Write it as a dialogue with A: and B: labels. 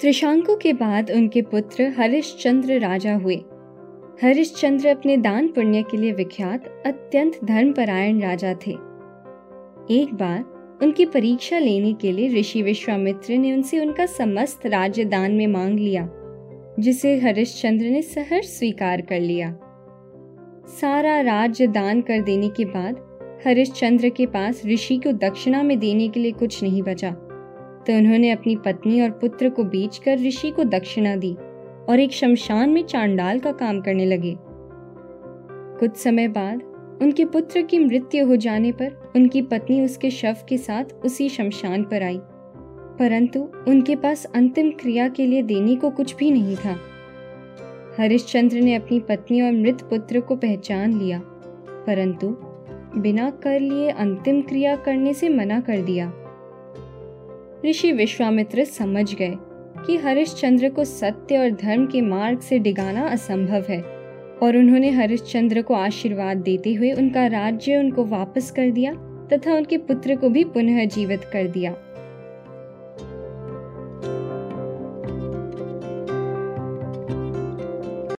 A: त्रिशांकु के बाद उनके पुत्र हरिश्चंद्र राजा हुए। हरिश्चंद्र अपने दान पुण्य के लिए विख्यात अत्यंत धर्मपरायण राजा थे। एक बार उनकी परीक्षा लेने के लिए ऋषि विश्वामित्र ने उनसे उनका समस्त राज्य दान में मांग लिया, जिसे हरिश्चंद्र ने सहर्ष स्वीकार कर लिया। सारा राज्य दान कर देने के बाद हरिश्चंद्र के पास ऋषि को दक्षिणा में देने के लिए कुछ नहीं बचा। तो उन्होंने अपनी पत्नी और पुत्र को बेचकर ऋषि को दक्षिणा दी और एक शमशान में चांडाल का काम करने लगे। कुछ समय बाद उनके पुत्र की मृत्यु हो जाने पर उनकी पत्नी उसके शव के साथ उसी शमशान पर आई। परंतु उनके पास अंतिम क्रिया के लिए देने को कुछ भी नहीं था। हरिश्चंद्र ने अपनी पत्नी और मृत पुत्र को पहचान लिया, परंतु बिना कर लिए अंतिम क्रिया करने से मना कर दिया। ऋषि विश्वामित्र समझ गए कि हरिश्चंद्र को सत्य और धर्म के मार्ग से डिगाना असंभव है, और उन्होंने हरिश्चंद्र को आशीर्वाद देते हुए उनका राज्य उनको वापस कर दिया तथा उनके पुत्र को भी पुनः जीवित कर दिया।